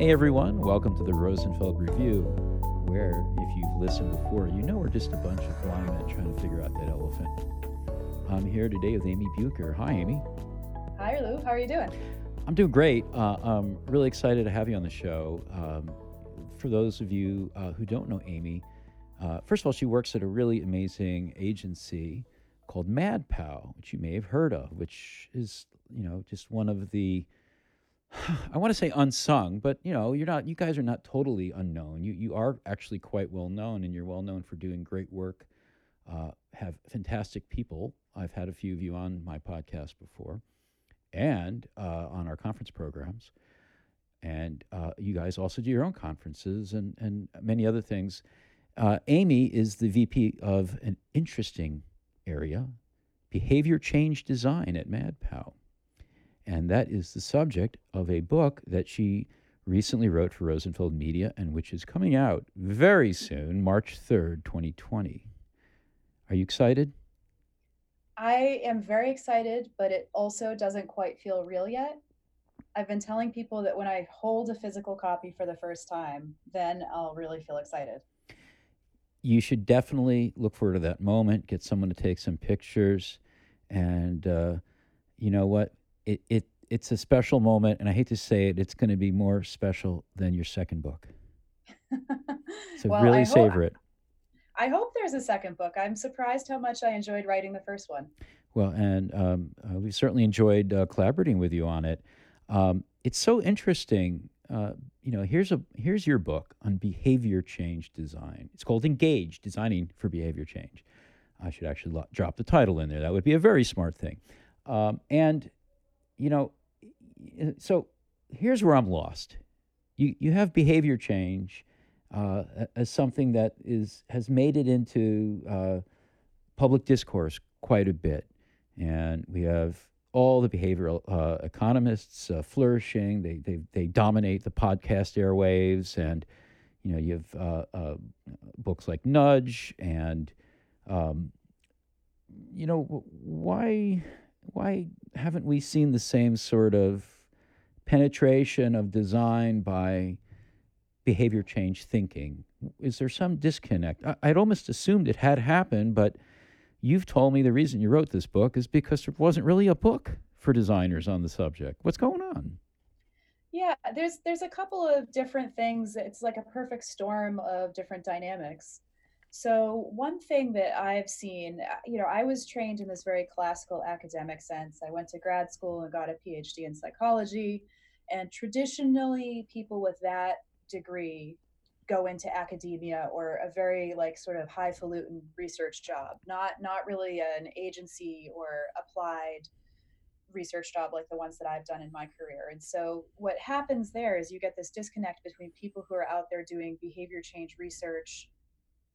Hey everyone, welcome to the Rosenfeld Review, where if you've listened before, you know we're just a bunch of blind men trying to figure out that elephant. I'm here today with Amy Bucher. Hi, Amy. Hi, Lou. How are you doing? I'm doing great. Uh, I'm really excited to have you on the show. Um, for those of you uh, who don't know Amy, uh, first of all, she works at a really amazing agency called MadPow, which you may have heard of, which is you know just one of the I want to say unsung, but you know, you're not. You guys are not totally unknown. You you are actually quite well known, and you're well known for doing great work. Uh, have fantastic people. I've had a few of you on my podcast before, and uh, on our conference programs. And uh, you guys also do your own conferences and and many other things. Uh, Amy is the VP of an interesting area, behavior change design at MadPow. And that is the subject of a book that she recently wrote for Rosenfeld Media and which is coming out very soon, March 3rd, 2020. Are you excited? I am very excited, but it also doesn't quite feel real yet. I've been telling people that when I hold a physical copy for the first time, then I'll really feel excited. You should definitely look forward to that moment, get someone to take some pictures. And uh, you know what? It, it it's a special moment, and I hate to say it, it's going to be more special than your second book. So well, really I savor hope, it. I hope there's a second book. I'm surprised how much I enjoyed writing the first one. Well, and um, uh, we certainly enjoyed uh, collaborating with you on it. Um, it's so interesting. Uh, you know, here's a here's your book on behavior change design. It's called Engage: Designing for Behavior Change. I should actually lo- drop the title in there. That would be a very smart thing. Um, and you know, so here's where I'm lost. You you have behavior change uh, as something that is has made it into uh, public discourse quite a bit, and we have all the behavioral uh, economists uh, flourishing. They, they they dominate the podcast airwaves, and you know you have uh, uh, books like Nudge, and um, you know why why haven't we seen the same sort of penetration of design by behavior change thinking? Is there some disconnect? I, would almost assumed it had happened, but you've told me the reason you wrote this book is because there wasn't really a book for designers on the subject. What's going on? Yeah, there's there's a couple of different things. It's like a perfect storm of different dynamics. So, one thing that I've seen, uh, you know, I was trained in this very classical academic sense. I went to grad school and got a PhD in psychology. And traditionally, people with that degree go into academia or a very like sort of highfalutin research job, not not really an agency or applied research job like the ones that I've done in my career. And so what happens there is you get this disconnect between people who are out there doing behavior change research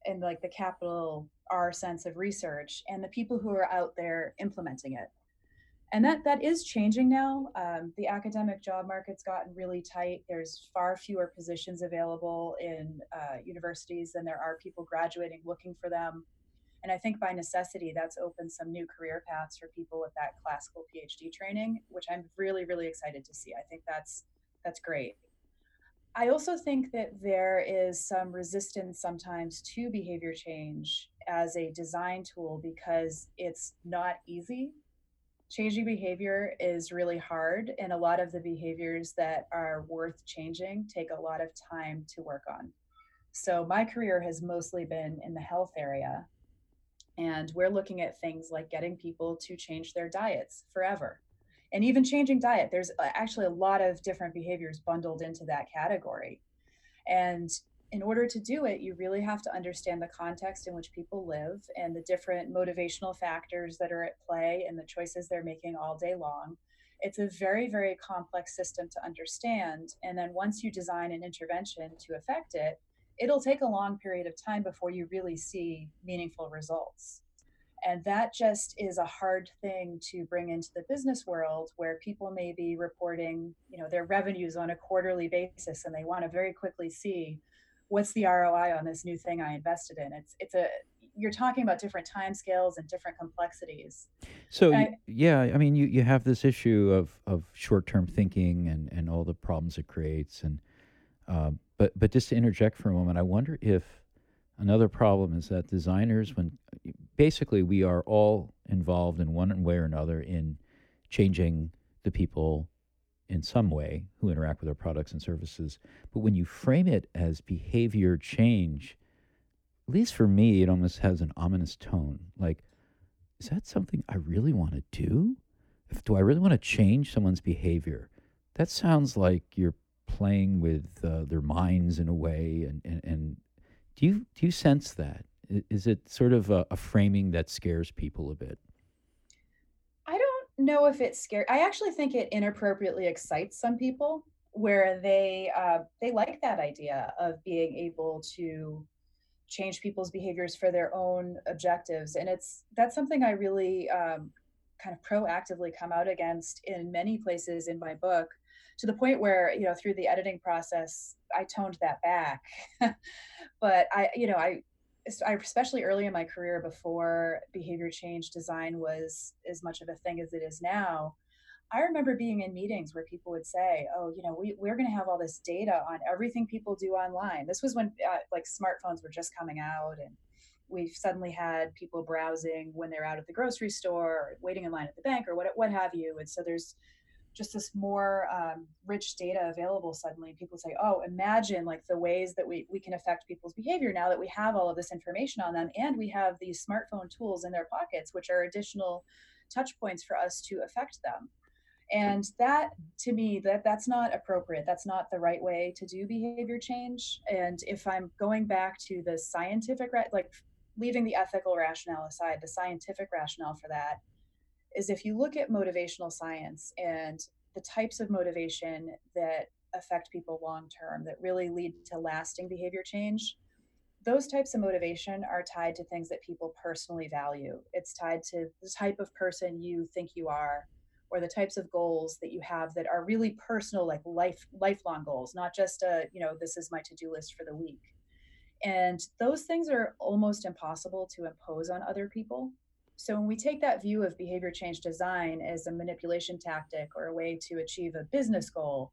in like the capital R sense of research and the people who are out there implementing it. And that that is changing now. Um, the academic job market's gotten really tight. There's far fewer positions available in uh, universities than there are people graduating looking for them. And I think by necessity, that's opened some new career paths for people with that classical PhD training, which I'm really, really excited to see. I think that's that's great. I also think that there is some resistance sometimes to behavior change as a design tool because it's not easy. Changing behavior is really hard, and a lot of the behaviors that are worth changing take a lot of time to work on. So, my career has mostly been in the health area, and we're looking at things like getting people to change their diets forever and even changing diet there's uh, actually a lot of different behaviors bundled into that category. And in order to do it you really have to understand the context in which people live and the different motivational factors that are at play and the choices they're making all day long. It's a very very complex system to understand and then once you design an intervention to affect it it'll take a long period of time before you really see meaningful results and that just is a hard thing to bring into the business world where people may be reporting you know their revenues on a quarterly basis and they want to very quickly see what's the roi on this new thing i invested in. It's it's a you're talking about different time scales and different complexities. So I, yeah i mean you, you have this issue of, of short-term thinking and, and all the problems it creates and Um, but but just to interject for a moment, I wonder if another problem is that designers, when basically we are all involved in one way or another in changing the people in some way who interact with our products and services. But when you frame it as behavior change, at least for me, it almost has an ominous tone. Like, is that something I really want to do? If, do I really want to change someone's behavior? That sounds like you're playing with uh, their minds in a way. And, and, and do you do you sense that? Is it sort of a, a framing that scares people a bit? I don't know if it's scary. I actually think it inappropriately excites some people, where they uh, they like that idea of being able to change people's behaviors for their own objectives, and it's that's something I really um, kind of proactively come out against in many places in my book to the point where you know through the editing process i toned that back. But i you know i especially early in my career before behavior change design was as much of a thing as it is now i remember being in meetings where people would say oh you know we, we're going to have all this data on everything people do online. This was when uh, like smartphones were just coming out and we've suddenly had people browsing when they're out at the grocery store or waiting in line at the bank or what, what have you. And so there's just this more um, rich data available suddenly people say oh imagine like the ways that we, we can affect people's behavior now that we have all of this information on them and we have these smartphone tools in their pockets which are additional touch points for us to affect them. And that to me that that's not appropriate. That's not the right way to do behavior change. And if i'm going back to the scientific like leaving the ethical rationale aside the scientific rationale for that is if you look at motivational science and the types of motivation that affect people long term, that really lead to lasting behavior change, those types of motivation are tied to things that people personally value. It's tied to the type of person you think you are or the types of goals that you have that are really personal like life lifelong goals not just a you know this is my to-do list for the week and those things are almost impossible to impose on other people so when we take that view of behavior change design as a manipulation tactic or a way to achieve a business goal,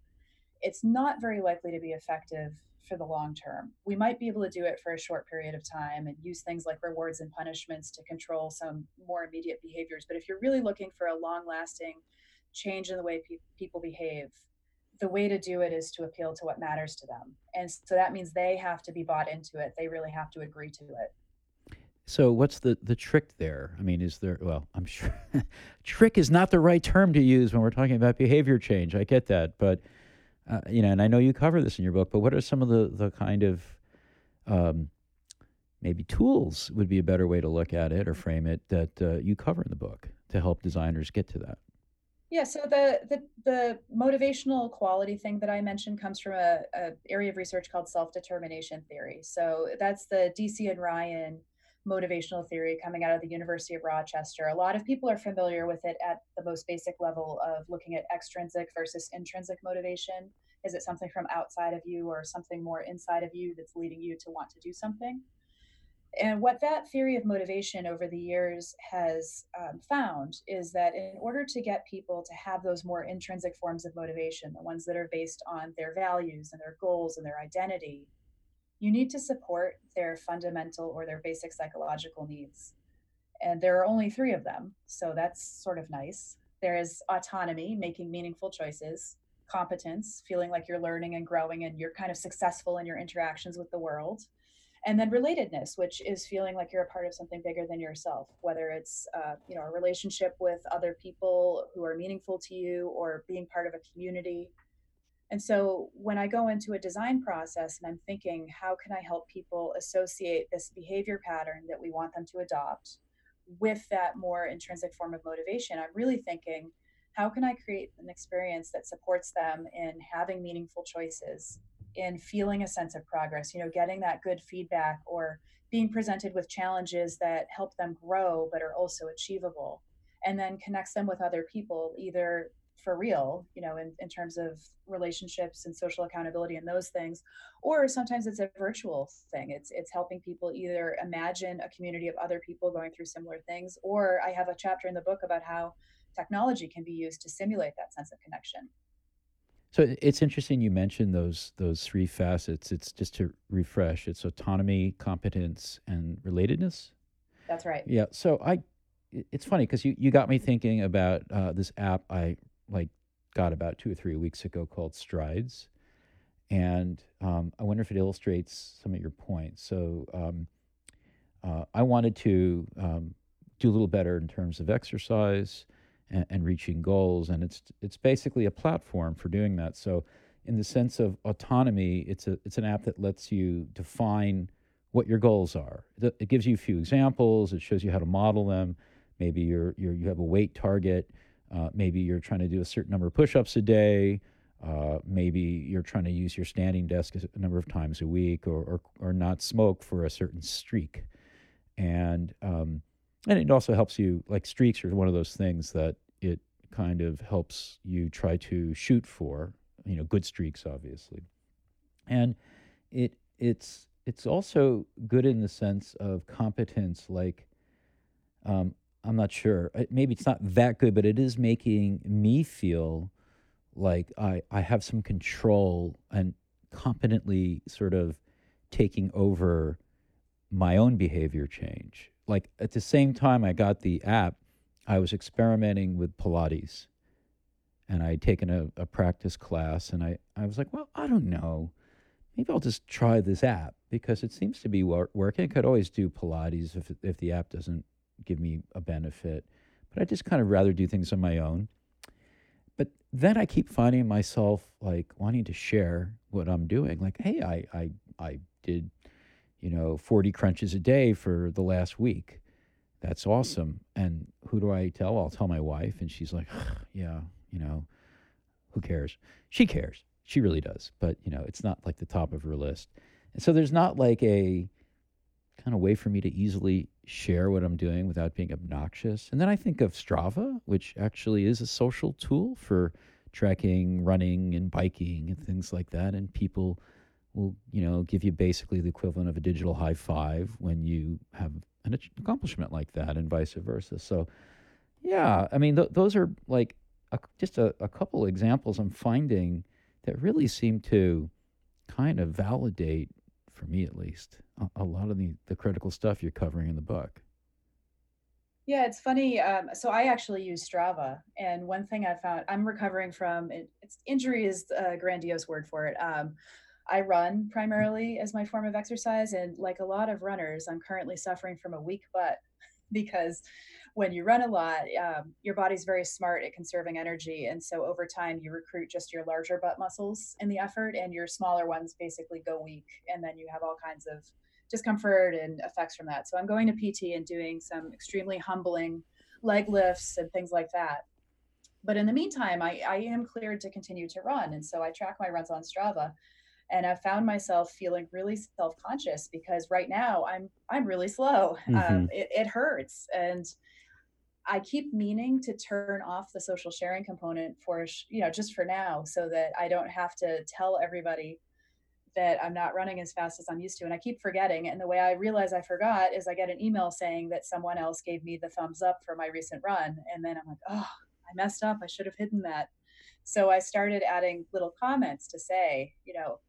it's not very likely to be effective for the long term. We might be able to do it for a short period of time and use things like rewards and punishments to control some more immediate behaviors. But if you're really looking for a long lasting change in the way pe- people behave, the way to do it is to appeal to what matters to them. And so that means they have to be bought into it, they really have to agree to it. So what's the the trick there? I mean, is there well, I'm sure trick is not the right term to use when we're talking about behavior change. I get that, but uh, you know, and I know you cover this in your book, but what are some of the the kind of um, maybe tools would be a better way to look at it or frame it that uh, you cover in the book to help designers get to that? Yeah, so the the the motivational quality thing that I mentioned comes from a, a area of research called self-determination theory. So that's the Deci and Ryan motivational theory coming out of the University of Rochester. A lot of people are familiar with it at the most basic level of looking at extrinsic versus intrinsic motivation. Is it something from outside of you or something more inside of you that's leading you to want to do something? And what that theory of motivation over the years has um, found is that in order to get people to have those more intrinsic forms of motivation, the ones that are based on their values and their goals and their identity, you need to support their fundamental or their basic psychological needs. And there are only three of them, so that's sort of nice. There is autonomy, making meaningful choices, competence, feeling like you're learning and growing and you're kind of successful in your interactions with the world. And then relatedness, which is feeling like you're a part of something bigger than yourself, whether it's uh, you know a relationship with other people who are meaningful to you, or being part of a community, and so when I go into a design process and I'm thinking, how can I help people associate this behavior pattern that we want them to adopt with that more intrinsic form of motivation, I'm really thinking, how can I create an experience that supports them in having meaningful choices, in feeling a sense of progress, you know, getting that good feedback or being presented with challenges that help them grow but are also achievable and then connects them with other people either for real, you know, in, in terms of relationships and social accountability and those things. Or sometimes it's a virtual thing. It's it's helping people either imagine a community of other people going through similar things, or I have a chapter in the book about how technology can be used to simulate that sense of connection. So it's interesting you mentioned those those three facets. It's just to refresh. It's autonomy, competence, and relatedness. That's right. Yeah. So I, it's funny because you you got me thinking about uh, this app I like got about two or three weeks ago called Strides, and um, I wonder if it illustrates some of your points. So um, uh, I wanted to um, do a little better in terms of exercise and, and reaching goals, and it's it's basically a platform for doing that. So in the sense of autonomy, it's a it's an app that lets you define what your goals are. It, gives you a few examples. It shows you how to model them. Maybe you're, you're you have a weight target. Uh, maybe you're trying to do a certain number of push-ups a day. Uh, maybe you're trying to use your standing desk a number of times a week, or or, or not smoke for a certain streak. And um, and it also helps you like streaks are one of those things that it kind of helps you try to shoot for. You know, good streaks, obviously, and it it's it's also good in the sense of competence like um, i'm not sure. Maybe it's not that good but it is making me feel like i i have some control and competently sort of taking over my own behavior change. Like at the same time i got the app i was experimenting with pilates. And I had taken a, a practice class and i i was like well i don't know. Maybe I'll just try this app because it seems to be wor- working. I could always do Pilates if if the app doesn't give me a benefit, but I just kind of rather do things on my own. But then I keep finding myself like wanting to share what I'm doing. Like, hey, I I I did, you know, 40 crunches a day for the last week. That's awesome. And who do I tell? I'll tell my wife, and she's like, yeah, you know, who cares? She cares. She really does. But, you know, it's not like the top of her list. And so there's not like a kind of way for me to easily share what I'm doing without being obnoxious. And then I think of Strava, which actually is a social tool for tracking running and biking and things like that. And people will, you know, give you basically the equivalent of a digital high five when you have an accomplishment like that and vice versa. So, yeah, I mean, th- those are like a, just a, a couple examples I'm finding that really seem to kind of validate, for me at least, a, a lot of the, the critical stuff you're covering in the book. Yeah, it's funny. Um, so I actually use Strava, and one thing I found, I'm recovering from it, it's injury is a grandiose word for it. Um, I run primarily as my form of exercise, and like a lot of runners, I'm currently suffering from a weak butt because when you run a lot, um, your body's very smart at conserving energy, and so over time you recruit just your larger butt muscles in the effort, and your smaller ones basically go weak, and then you have all kinds of discomfort and effects from that. So I'm going to PT and doing some extremely humbling leg lifts and things like that. But in the meantime, I, I am cleared to continue to run. And so I track my runs on Strava. And I've found myself feeling really self-conscious because right now I'm I'm really slow. Mm-hmm. Um, it, it hurts, and I keep meaning to turn off the social sharing component for you know just for now, so that I don't have to tell everybody that I'm not running as fast as I'm used to. And I keep forgetting. And the way I realize I forgot is I get an email saying that someone else gave me the thumbs up for my recent run. And then I'm like, oh, I messed up. I should have hidden that. So I started adding little comments to say, you know,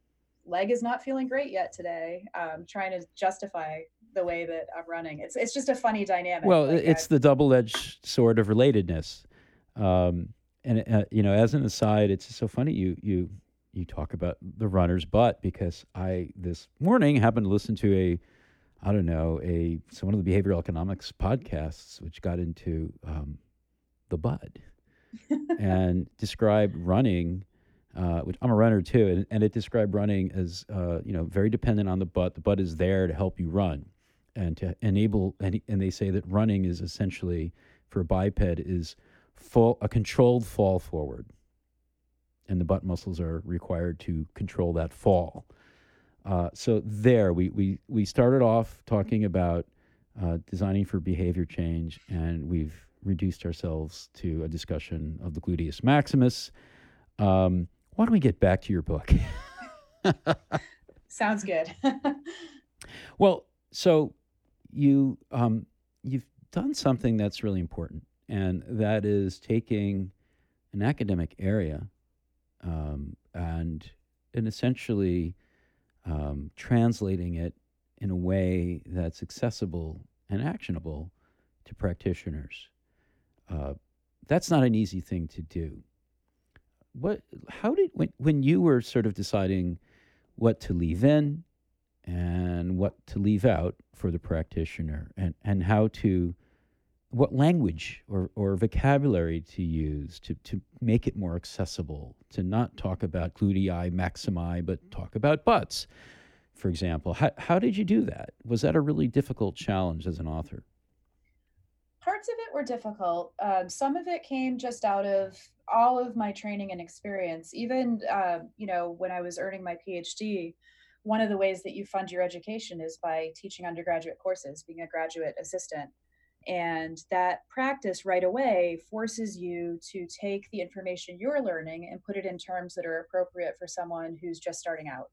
leg is not feeling great yet today. Um, trying to justify the way that I'm running. It's it's just a funny dynamic. Well, Like, it's the double-edged sword of relatedness. Um, and uh, you know, as an aside, it's so funny you you you talk about the runner's butt because I this morning happened to listen to a I don't know a some one of the behavioral economics podcasts which got into um, the butt and described running. Uh, which I'm a runner too, and, and it described running as uh, you know very dependent on the butt. The butt is there to help you run, and to enable. And, and they say that running is essentially for a biped is full a controlled fall forward, and the butt muscles are required to control that fall. Uh, so there, we we we started off talking about uh, designing for behavior change, and we've reduced ourselves to a discussion of the gluteus maximus. Um, why don't we get back to your book? Sounds good. well, so you um, you've done something that's really important, and that is taking an academic area um, and and essentially um, translating it in a way that's accessible and actionable to practitioners. Uh, that's not an easy thing to do. What? How did when when you were sort of deciding what to leave in and what to leave out for the practitioner, and and how to what language or, or vocabulary to use to, to make it more accessible, to not talk about glutei maximi, but talk about butts, for example. How, how did you do that? Was that a really difficult challenge as an author? Parts of it were difficult. Um, some of it came just out of all of my training and experience. Even, uh, you know, when I was earning my PhD, one of the ways that you fund your education is by teaching undergraduate courses, being a graduate assistant and that practice right away forces you to take the information you're learning and put it in terms that are appropriate for someone who's just starting out.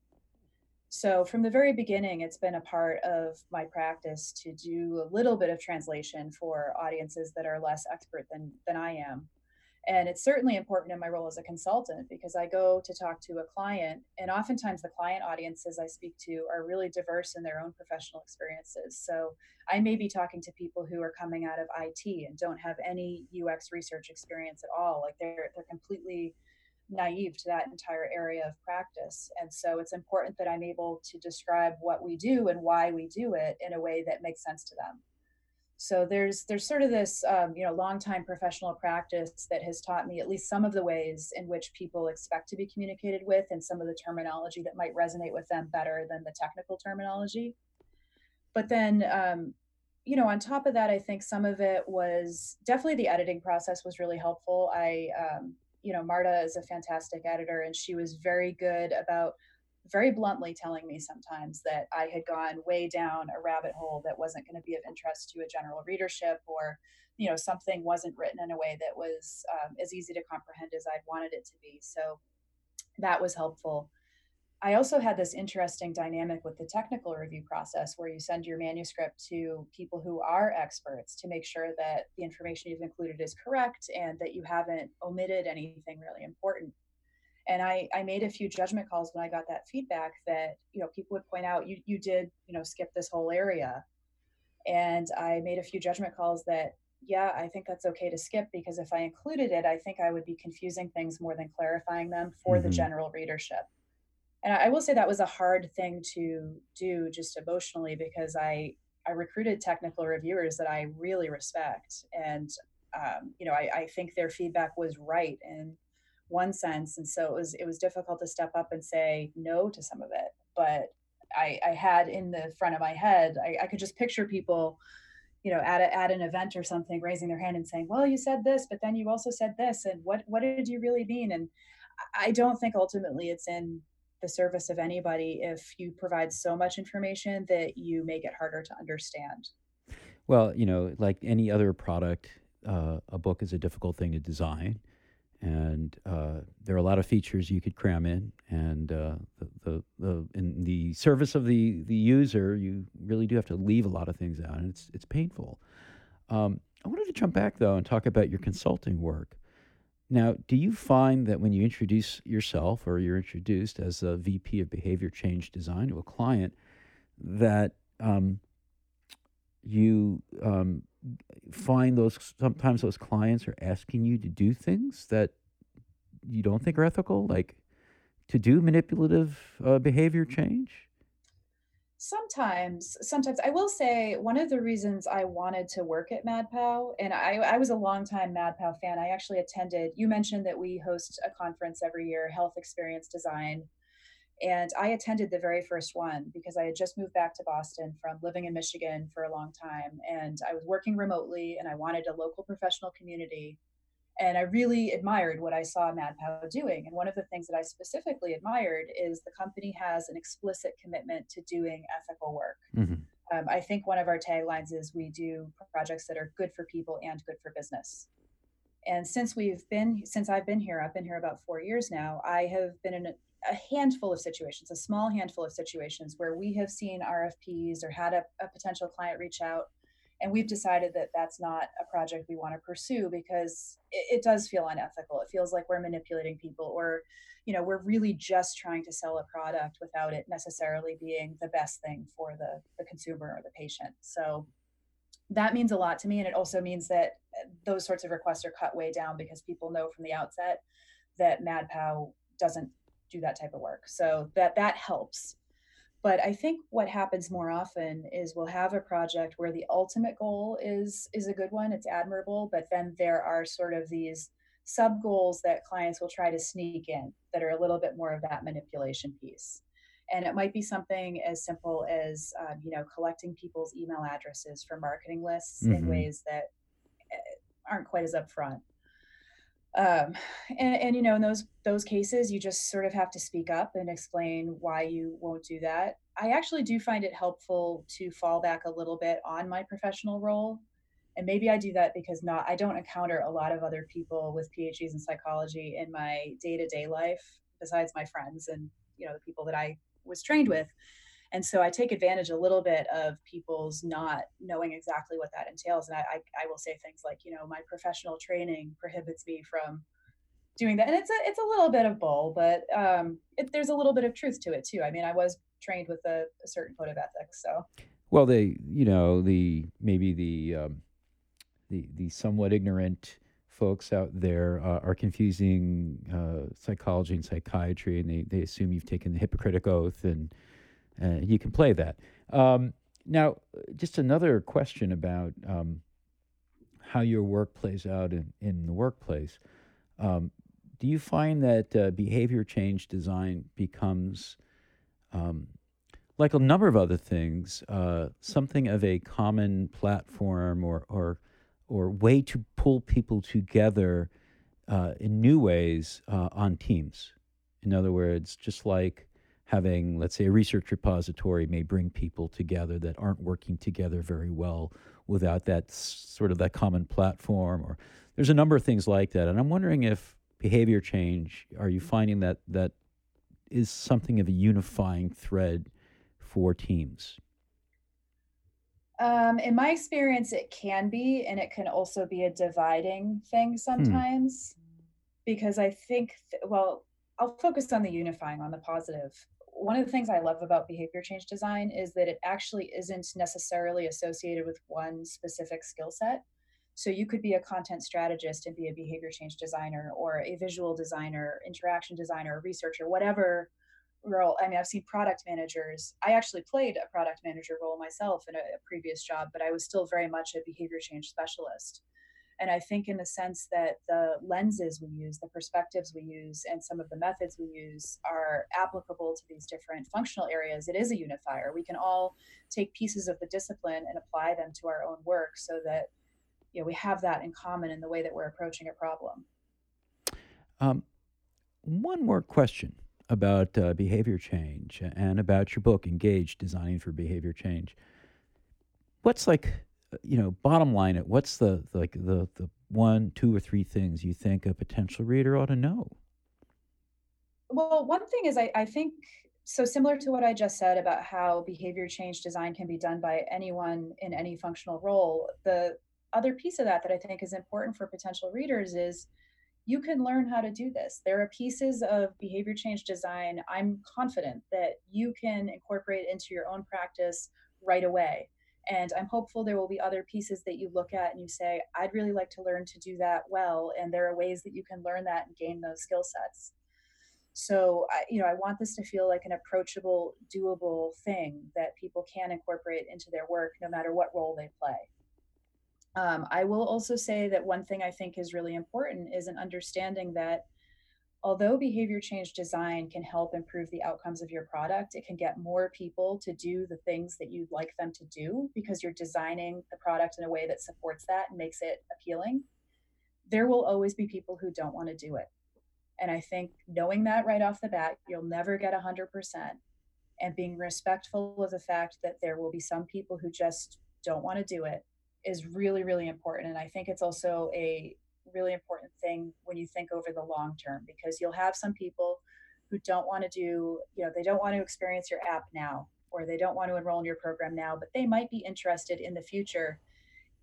So, from the very beginning, it's been a part of my practice to do a little bit of translation for audiences that are less expert than, than I am. And it's certainly important in my role as a consultant because I go to talk to a client, and oftentimes the client audiences I speak to are really diverse in their own professional experiences. So I may be talking to people who are coming out of IT and don't have any UX research experience at all. Like they're they're completely naive to that entire area of practice. And so it's important that I'm able to describe what we do and why we do it in a way that makes sense to them. So there's there's sort of this um, you know long time professional practice that has taught me at least some of the ways in which people expect to be communicated with and some of the terminology that might resonate with them better than the technical terminology. But then um, you know on top of that, I think some of it was definitely the editing process was really helpful. I um, you know Marta is a fantastic editor and she was very good about very bluntly telling me sometimes that I had gone way down a rabbit hole that wasn't going to be of interest to a general readership or you know something wasn't written in a way that was um, as easy to comprehend as I'd wanted it to be. So that was helpful. I also had this interesting dynamic with the technical review process where you send your manuscript to people who are experts to make sure that the information you've included is correct and that you haven't omitted anything really important and I, I made a few judgment calls when I got that feedback that you know people would point out you you did you know skip this whole area, and I made a few judgment calls that yeah I think that's okay to skip because if I included it I think I would be confusing things more than clarifying them for mm-hmm. the general readership, and I, I will say that was a hard thing to do just emotionally because I I recruited technical reviewers that I really respect. And um, you know I, I think their feedback was right and one sense and so it was it was difficult to step up and say no to some of it but i i had in the front of my head i, I could just picture people you know at, a, at an event or something raising their hand and saying well you said this but then you also said this and what what did you really mean? And i don't think ultimately it's in the service of anybody if you provide so much information that you make it harder to understand. Well you know like any other product uh, a book is a difficult thing to design and uh, there are a lot of features you could cram in, and uh, the, the, the in the service of the the user, you really do have to leave a lot of things out, and it's it's painful. Um, I wanted to jump back though and talk about your consulting work. Now, do you find that when you introduce yourself or you're introduced as a VP of Behavior Change Design to a client, that um, you um, find those sometimes those clients are asking you to do things that you don't think are ethical, like to do manipulative uh, behavior change? Sometimes, sometimes I will say one of the reasons I wanted to work at MadPow, and I, I was a longtime MadPow fan. I actually attended. You mentioned that we host a conference every year, Health Experience Design, and I attended the very first one because I had just moved back to Boston from living in Michigan for a long time. And I was working remotely and I wanted a local professional community. And I really admired what I saw MadPow doing. And one of the things that I specifically admired is the company has an explicit commitment to doing ethical work. Mm-hmm. Um, I think one of our taglines is we do projects that are good for people and good for business. And since we've been, since I've been here, I've been here about four years now, I have been in a handful of situations, a small handful of situations where we have seen RFPs or had a, a potential client reach out and we've decided that that's not a project we want to pursue because it, it, does feel unethical. It feels like we're manipulating people or you know we're really just trying to sell a product without it necessarily being the best thing for the, the consumer or the patient. So that means a lot to me and it also means that uh, those sorts of requests are cut way down because people know from the outset that madpow doesn't do that type of work. So that that helps. But i think what happens more often is we'll have a project where the ultimate goal is is a good one it's admirable but then there are sort of these sub goals that clients will try to sneak in that are a little bit more of that manipulation piece. And it might be something as simple as um, you know collecting people's email addresses for marketing lists mm-hmm. in ways that eh, aren't quite as upfront um, and, and you know in those those cases you just sort of have to speak up and explain why you won't do that. I actually do find it helpful to fall back a little bit on my professional role. And maybe i do that because not i don't encounter a lot of other people with phds in psychology in my day-to-day life besides my friends and you know the people that i was trained with and so I take advantage a little bit of people's not knowing exactly what that entails. And I, I, I will say things like, you know, my professional training prohibits me from doing that. And it's a, it's a little bit of bull, but um, it, there's a little bit of truth to it too. I mean, I was trained with a, a certain code of ethics. So, well, they, you know, the, maybe the, um, the, the somewhat ignorant folks out there uh, are confusing uh, psychology and psychiatry and they, they assume you've taken the Hippocratic Oath and, uh, you can play that. Um, now, just another question about um, how your work plays out in, in the workplace. Um, do you find that uh, behavior change design becomes, um, like a number of other things, uh, something of a common platform or, or, or way to pull people together uh, in new ways uh, on teams? In other words, just like having, let's say, a research repository may bring people together that aren't working together very well without that sort of that common platform. Or there's a number of things like that, and I'm wondering if behavior change are you finding that that is something of a unifying thread for teams? Um, in my experience, it can be, and it can also be a dividing thing hmm. sometimes. Hmm. Because I think, th- well, I'll focus on the unifying, on the positive one of the things I love about behavior change design is that it actually isn't necessarily associated with one specific skill set. So you could be a content strategist and be a behavior change designer or a visual designer, interaction designer, researcher, whatever role. I mean, I've seen product managers. I actually played a product manager role myself in a, a previous job, but I was still very much a behavior change specialist. And I think, in the sense that the lenses we use, the perspectives we use, and some of the methods we use are applicable to these different functional areas, it is a unifier. We can all take pieces of the discipline and apply them to our own work so that you know, we have that in common in the way that we're approaching a problem. Um, one more question about uh, behavior change and about your book, Engage Designing for Behavior Change. What's like you know, bottom line it, what's the like the the one, two, or three things you think a potential reader ought to know? Well, one thing is I, I think so similar to what I just said about how behavior change design can be done by anyone in any functional role. The other piece of that that I think is important for potential readers is you can learn how to do this. There are pieces of behavior change design I'm confident that you can incorporate into your own practice right away. And I'm hopeful there will be other pieces that you look at and you say, I'd really like to learn to do that well. And there are ways that you can learn that and gain those skill sets. So, I, you know, I want this to feel like an approachable, doable thing that people can incorporate into their work no matter what role they play. Um, I will also say that one thing I think is really important is an understanding that although behavior change design can help improve the outcomes of your product, it can get more people to do the things that you'd like them to do because you're designing the product in a way that supports that and makes it appealing. There will always be people who don't want to do it. And I think knowing that right off the bat, you'll never get 100%. And being respectful of the fact that there will be some people who just don't want to do it is really, really important. And I think it's also a really important thing when you think over the long term because you'll have some people who don't want to do, you know, they don't want to experience your app now or they don't want to enroll in your program now, but they might be interested in the future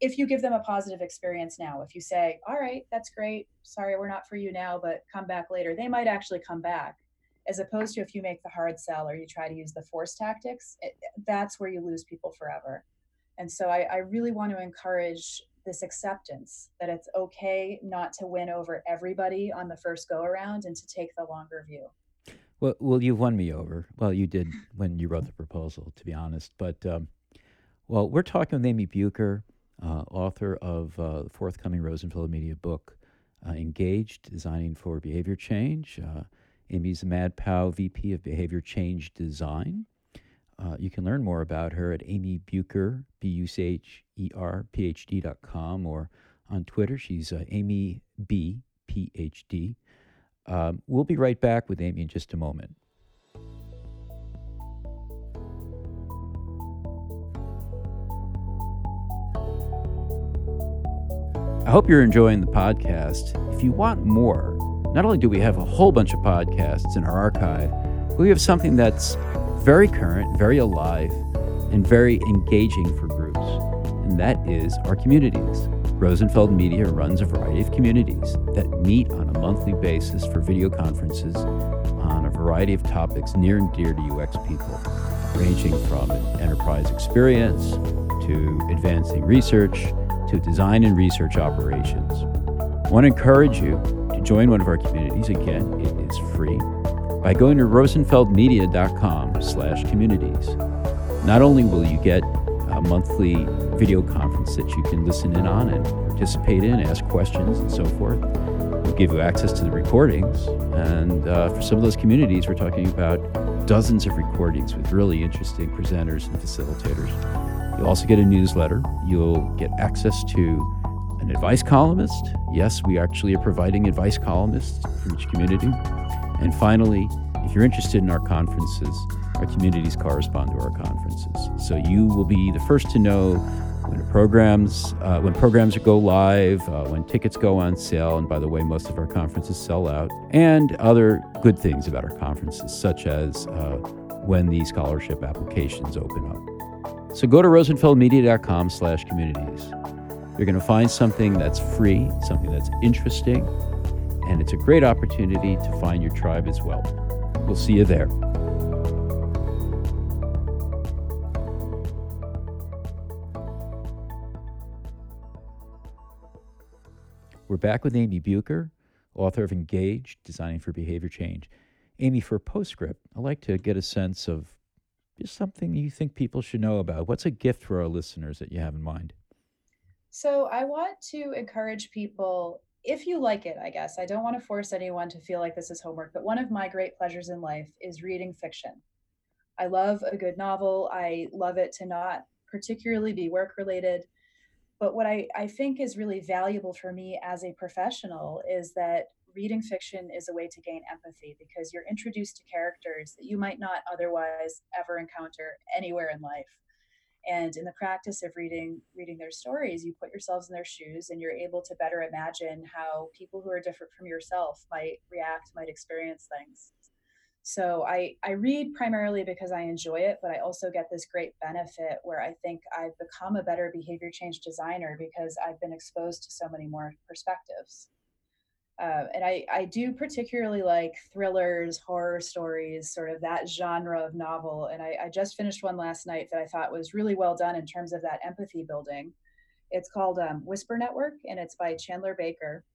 if you give them a positive experience now, if you say, all right, that's great, sorry, we're not for you now, but come back later, they might actually come back. As opposed to if you make the hard sell or you try to use the force tactics, it, that's where you lose people forever. And so I, I really want to encourage this acceptance that it's okay not to win over everybody on the first go around and to take the longer view. Well, well, you've won me over. Well, you did when you wrote the proposal, to be honest. But um, well, we're talking with Amy Bucher uh, author of uh, the forthcoming Rosenfeld Media book, uh, Engaged, Designing for Behavior Change. Uh, Amy's Mad Pow VP of Behavior Change Design. Uh, you can learn more about her at Amy Bucher, B U C H E R, PhD.com, or on Twitter. She's uh, Amy B, PhD. Um, we'll be right back with Amy in just a moment. I hope you're enjoying the podcast. If you want more, not only do we have a whole bunch of podcasts in our archive, but we have something that's very current, very alive, and very engaging for and that is our communities. Rosenfeld Media runs a variety of communities that meet on a monthly basis for video conferences on a variety of topics near and dear to UX people, ranging from enterprise experience to advancing research to design and research operations. I want to encourage you to join one of our communities. Again, it is free by going to rosenfeldmedia.com slash communities. Not only will you get a monthly video conference that you can listen in on and participate in, ask questions, and so forth. We'll give you access to the recordings. And uh, for some of those communities, we're talking about dozens of recordings with really interesting presenters and facilitators. You'll also get a newsletter. You'll get access to an advice columnist. Yes, we actually are providing advice columnists for each community. And finally, if you're interested in our conferences, our communities correspond to our conferences. So you will be the first to know when programs uh, when programs go live, uh, when tickets go on sale, and by the way, most of our conferences sell out, and other good things about our conferences, such as uh, when the scholarship applications open up. So go to rosenfeldmedia.com slash communities. You're going to find something that's free, something that's interesting, and it's a great opportunity to find your tribe as well. We'll see you there. We're back with Amy Bucher, author of Engaged, Designing for Behavior Change. Amy, for a postscript, I'd like to get a sense of just something you think people should know about. What's a gift for our listeners that you have in mind? So, I want to encourage people, if you like it, I guess. I don't want to force anyone to feel like this is homework, but one of my great pleasures in life is reading fiction. I love a good novel. I love it to not particularly be work related. But what I, I think is really valuable for me as a professional is that reading fiction is a way to gain empathy because you're introduced to characters that you might not otherwise ever encounter anywhere in life. And in the practice of reading reading their stories you put yourselves in their shoes and you're able to better imagine how people who are different from yourself might react might experience things so I, I read primarily because I enjoy it, but I also get this great benefit where I think I've become a better behavior change designer because I've been exposed to so many more perspectives. Uh, and I, I do particularly like thrillers, horror stories, sort of that genre of novel. And I, I just finished one last night that I thought was really well done in terms of that empathy building. It's called um, Whisper Network, and it's by Chandler Baker.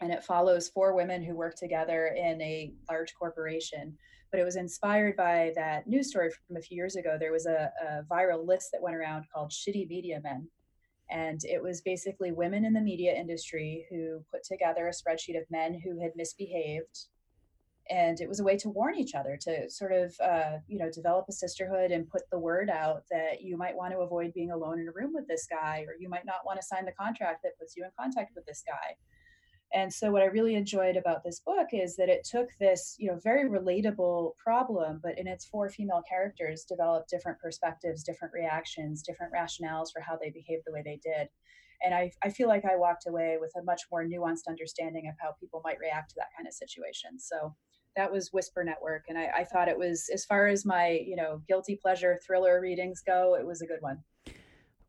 And it follows four women who work together in a large corporation. But it was inspired by that news story from a few years ago. There was a, a viral list that went around called Shitty Media Men and it was basically women in the media industry who put together a spreadsheet of men who had misbehaved. And it was a way to warn each other to sort of, uh, you know, develop a sisterhood and put the word out that you might want to avoid being alone in a room with this guy, or you might not want to sign the contract that puts you in contact with this guy. And so what I really enjoyed about this book is that it took this, you know, very relatable problem, but in its four female characters developed different perspectives, different reactions, different rationales for how they behaved the way they did. And I, I feel like I walked away with a much more nuanced understanding of how people might react to that kind of situation. So that was Whisper Network. And I, I thought it was, as far as my, you know, guilty pleasure thriller readings go, it was a good one.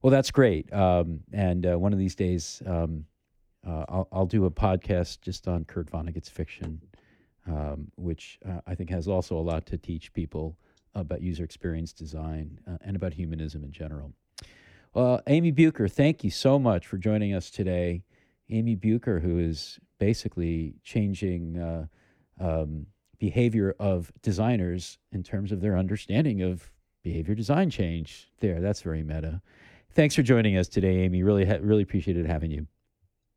Well, that's great. Um, and uh, one of these days, um, uh, I'll, I'll do a podcast just on Kurt Vonnegut's fiction, um, which uh, I think has also a lot to teach people about user experience design uh, and about humanism in general. Well, Amy Bucher, thank you so much for joining us today. Amy Bucher, who is basically changing uh, um, behavior of designers in terms of their understanding of behavior design change. There, that's very meta. Thanks for joining us today, Amy. Really, really appreciated having you.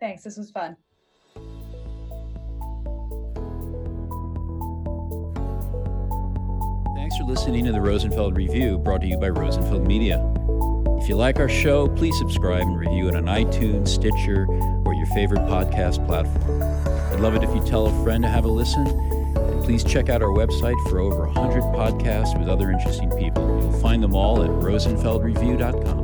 Thanks. This was fun. Thanks for listening to the Rosenfeld Review, brought to you by Rosenfeld Media. If you like our show, please subscribe and review it on iTunes, Stitcher, or your favorite podcast platform. I'd love it if you tell a friend to have a listen. And please check out our website for over 100 podcasts with other interesting people. You'll find them all at rosenfeldreview.com.